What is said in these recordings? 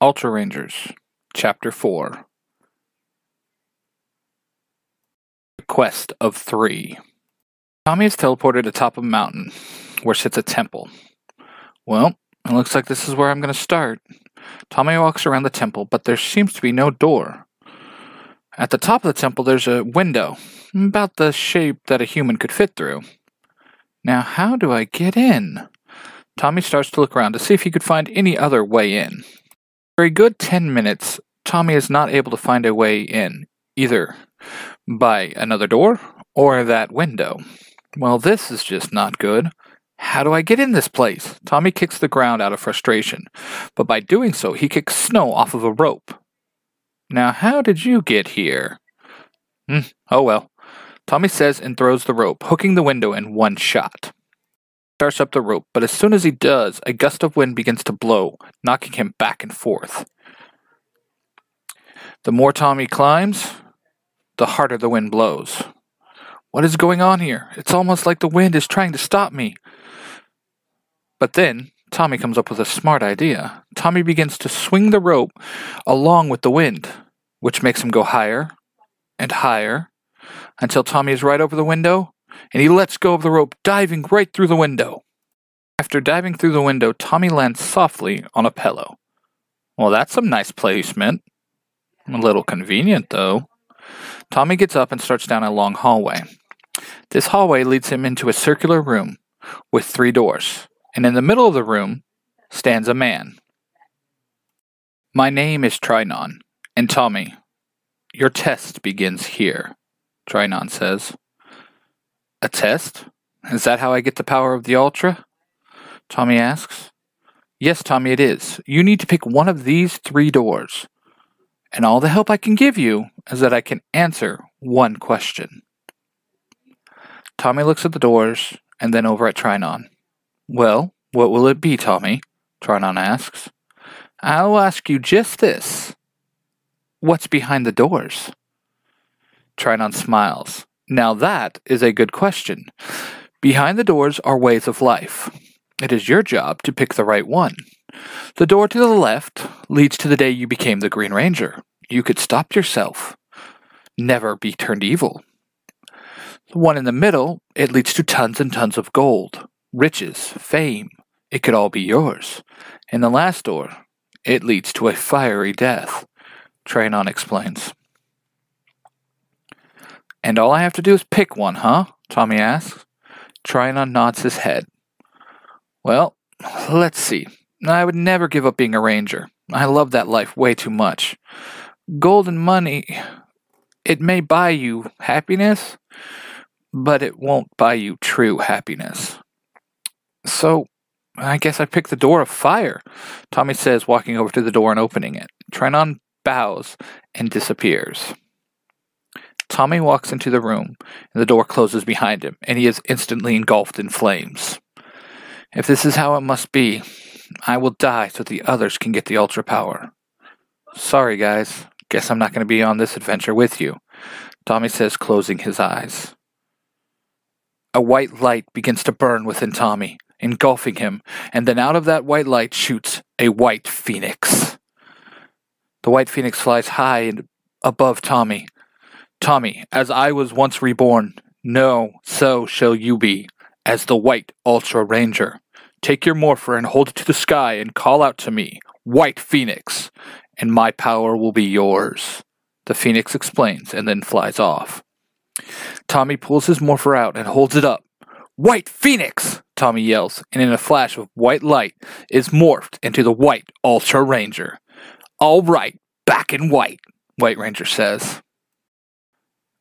Ultra Rangers, Chapter 4 The Quest of Three. Tommy is teleported atop a mountain where sits a temple. Well, it looks like this is where I'm going to start. Tommy walks around the temple, but there seems to be no door. At the top of the temple, there's a window, about the shape that a human could fit through. Now, how do I get in? Tommy starts to look around to see if he could find any other way in. For a good 10 minutes, Tommy is not able to find a way in, either by another door or that window. Well, this is just not good. How do I get in this place? Tommy kicks the ground out of frustration, but by doing so, he kicks snow off of a rope. Now, how did you get here? Hmm, oh well. Tommy says and throws the rope, hooking the window in one shot. Starts up the rope, but as soon as he does, a gust of wind begins to blow, knocking him back and forth. The more Tommy climbs, the harder the wind blows. What is going on here? It's almost like the wind is trying to stop me. But then, Tommy comes up with a smart idea. Tommy begins to swing the rope along with the wind, which makes him go higher and higher until Tommy is right over the window and he lets go of the rope, diving right through the window. After diving through the window, Tommy lands softly on a pillow. Well, that's some nice placement. A little convenient, though. Tommy gets up and starts down a long hallway. This hallway leads him into a circular room with three doors, and in the middle of the room stands a man. My name is Trinon, and Tommy, your test begins here, Trinon says. A test? Is that how I get the power of the Ultra? Tommy asks. Yes, Tommy, it is. You need to pick one of these three doors. And all the help I can give you is that I can answer one question. Tommy looks at the doors and then over at Trinon. Well, what will it be, Tommy? Trinon asks. I'll ask you just this. What's behind the doors? Trinon smiles. Now that is a good question. Behind the doors are ways of life. It is your job to pick the right one. The door to the left leads to the day you became the Green Ranger. You could stop yourself. Never be turned evil. The one in the middle, it leads to tons and tons of gold, riches, fame. It could all be yours. And the last door, it leads to a fiery death. Trinon explains. And all I have to do is pick one, huh? Tommy asks. Trinon nods his head. Well, let's see. I would never give up being a ranger. I love that life way too much. Gold and money, it may buy you happiness, but it won't buy you true happiness. So, I guess I picked the door of fire, Tommy says, walking over to the door and opening it. Trinon bows and disappears. Tommy walks into the room, and the door closes behind him, and he is instantly engulfed in flames. If this is how it must be, I will die so the others can get the ultra power. Sorry, guys. Guess I'm not going to be on this adventure with you, Tommy says, closing his eyes. A white light begins to burn within Tommy, engulfing him, and then out of that white light shoots a white phoenix. The white phoenix flies high and above Tommy. Tommy, as I was once reborn, no, so shall you be, as the White Ultra Ranger. Take your morpher and hold it to the sky and call out to me, White Phoenix, and my power will be yours. The Phoenix explains and then flies off. Tommy pulls his morpher out and holds it up. White Phoenix! Tommy yells, and in a flash of white light is morphed into the White Ultra Ranger. All right, back in white, White Ranger says.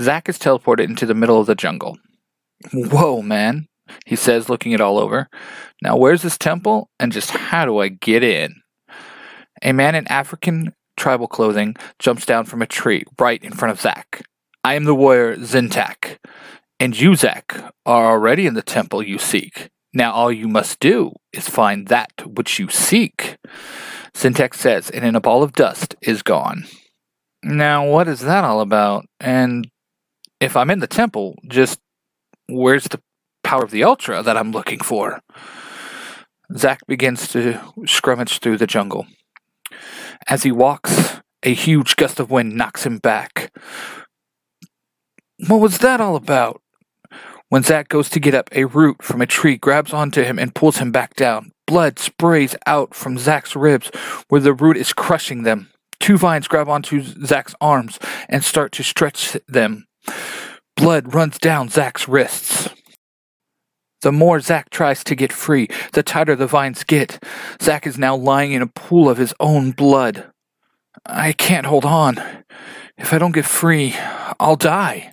Zack is teleported into the middle of the jungle. Whoa, man, he says, looking it all over. Now, where's this temple, and just how do I get in? A man in African tribal clothing jumps down from a tree right in front of Zack. I am the warrior Zintak, and you, Zack, are already in the temple you seek. Now all you must do is find that which you seek. Zintak says, and in a ball of dust is gone. Now, what is that all about? And if I'm in the temple, just where's the power of the Ultra that I'm looking for? Zack begins to scrummage through the jungle. As he walks, a huge gust of wind knocks him back. What was that all about? When Zack goes to get up, a root from a tree grabs onto him and pulls him back down. Blood sprays out from Zack's ribs where the root is crushing them. Two vines grab onto Zack's arms and start to stretch them. Blood runs down Zack's wrists. The more Zack tries to get free, the tighter the vines get. Zack is now lying in a pool of his own blood. I can't hold on. If I don't get free, I'll die.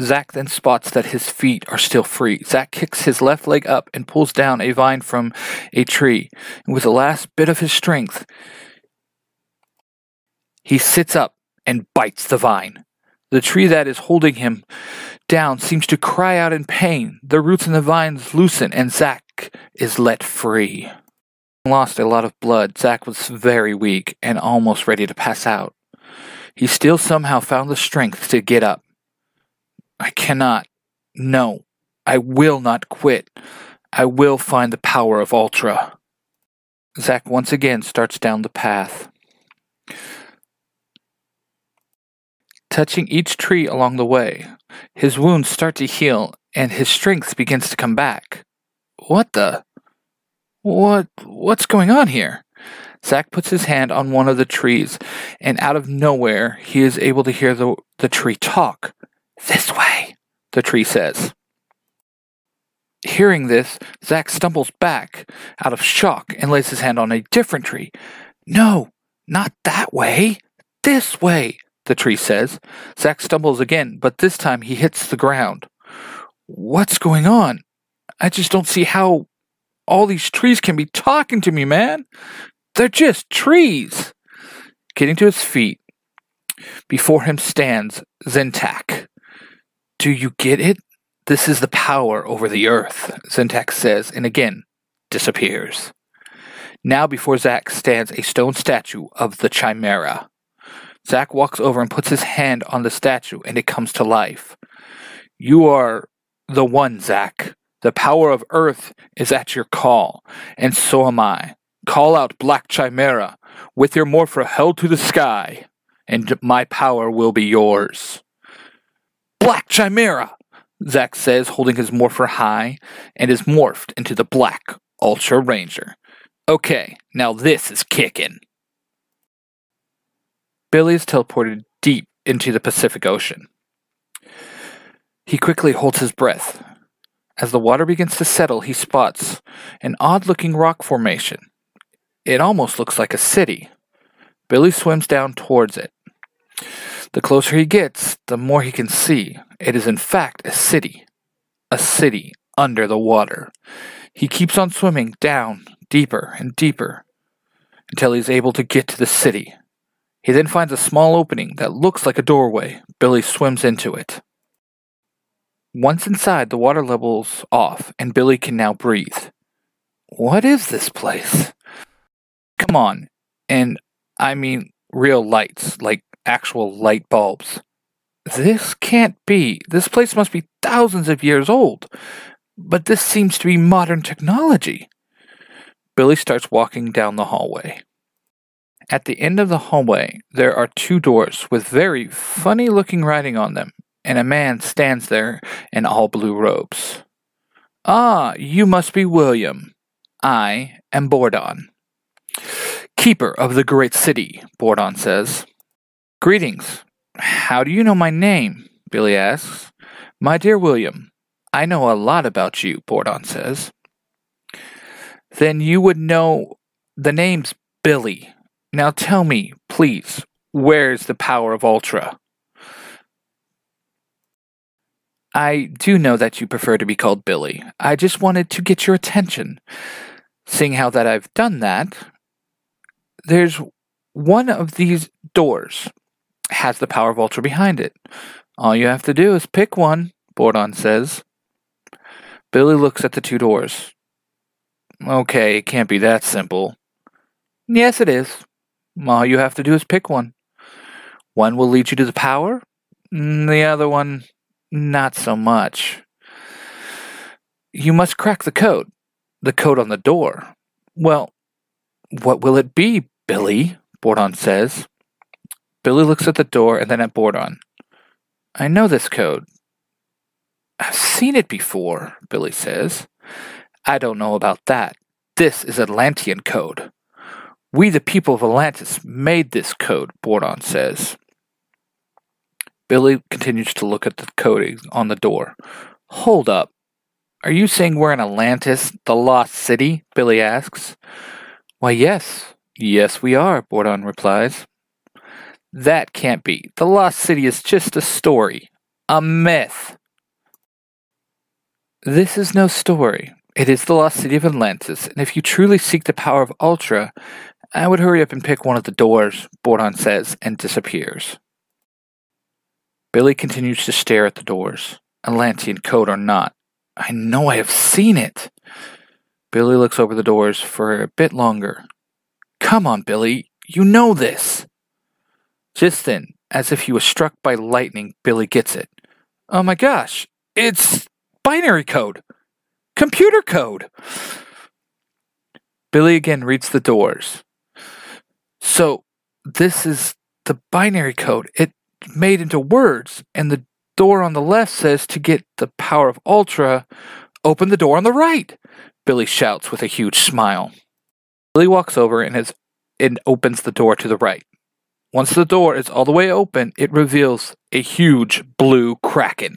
Zack then spots that his feet are still free. Zack kicks his left leg up and pulls down a vine from a tree. And with the last bit of his strength, he sits up and bites the vine. The tree that is holding him down seems to cry out in pain. The roots and the vines loosen, and Zack is let free. Lost a lot of blood. Zack was very weak and almost ready to pass out. He still somehow found the strength to get up. I cannot. No. I will not quit. I will find the power of Ultra. Zack once again starts down the path. Touching each tree along the way, his wounds start to heal and his strength begins to come back. What the? What what's going on here? Zack puts his hand on one of the trees, and out of nowhere he is able to hear the, the tree talk. This way, the tree says. Hearing this, Zack stumbles back out of shock and lays his hand on a different tree. No, not that way. This way, the tree says. Zack stumbles again, but this time he hits the ground. What's going on? I just don't see how all these trees can be talking to me, man. They're just trees. Getting to his feet, before him stands Zentak. Do you get it? This is the power over the earth, Zentak says, and again disappears. Now before Zack stands a stone statue of the Chimera. Zack walks over and puts his hand on the statue, and it comes to life. You are the one, Zack. The power of Earth is at your call, and so am I. Call out Black Chimera with your morpher held to the sky, and my power will be yours. Black Chimera, Zack says, holding his morpher high, and is morphed into the Black Ultra Ranger. Okay, now this is kicking. Billy is teleported deep into the Pacific Ocean. He quickly holds his breath. As the water begins to settle, he spots an odd looking rock formation. It almost looks like a city. Billy swims down towards it. The closer he gets, the more he can see. It is in fact a city. A city under the water. He keeps on swimming down, deeper and deeper, until he is able to get to the city. He then finds a small opening that looks like a doorway. Billy swims into it. Once inside, the water level's off, and Billy can now breathe. What is this place? Come on. And I mean real lights, like actual light bulbs. This can't be. This place must be thousands of years old. But this seems to be modern technology. Billy starts walking down the hallway. At the end of the hallway, there are two doors with very funny looking writing on them, and a man stands there in all blue robes. Ah, you must be William. I am Bordon. Keeper of the great city, Bordon says. Greetings. How do you know my name? Billy asks. My dear William, I know a lot about you, Bordon says. Then you would know the name's Billy. Now tell me, please, where's the power of Ultra? I do know that you prefer to be called Billy. I just wanted to get your attention. Seeing how that I've done that, there's one of these doors has the power of Ultra behind it. All you have to do is pick one, Bordon says. Billy looks at the two doors. Okay, it can't be that simple. Yes, it is. All you have to do is pick one. One will lead you to the power, the other one, not so much. You must crack the code. The code on the door. Well, what will it be, Billy, Bordon says. Billy looks at the door and then at Bordon. I know this code. I've seen it before, Billy says. I don't know about that. This is Atlantean code. We, the people of Atlantis, made this code, Bordon says. Billy continues to look at the coding on the door. Hold up. Are you saying we're in Atlantis, the lost city? Billy asks. Why, yes. Yes, we are, Bordon replies. That can't be. The lost city is just a story, a myth. This is no story. It is the lost city of Atlantis, and if you truly seek the power of Ultra, I would hurry up and pick one of the doors, Bordon says, and disappears. Billy continues to stare at the doors, Atlantean code or not. I know I have seen it. Billy looks over the doors for a bit longer. Come on, Billy, you know this. Just then, as if he was struck by lightning, Billy gets it. Oh my gosh, it's binary code! Computer code! Billy again reads the doors. So, this is the binary code. It made into words, and the door on the left says to get the power of Ultra, open the door on the right. Billy shouts with a huge smile. Billy walks over and, has, and opens the door to the right. Once the door is all the way open, it reveals a huge blue kraken.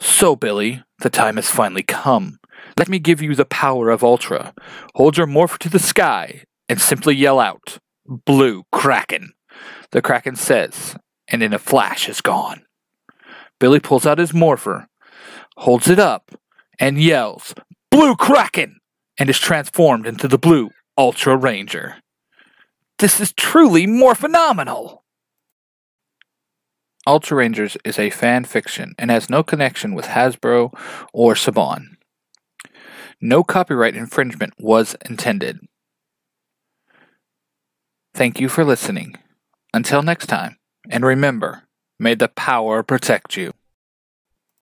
So, Billy, the time has finally come. Let me give you the power of Ultra. Hold your morph to the sky and simply yell out, Blue Kraken. The Kraken says, and in a flash is gone. Billy pulls out his morpher, holds it up, and yells, Blue Kraken! and is transformed into the Blue Ultra Ranger. This is truly more phenomenal! Ultra Rangers is a fan fiction and has no connection with Hasbro or Saban. No copyright infringement was intended. Thank you for listening. Until next time, and remember, may the power protect you.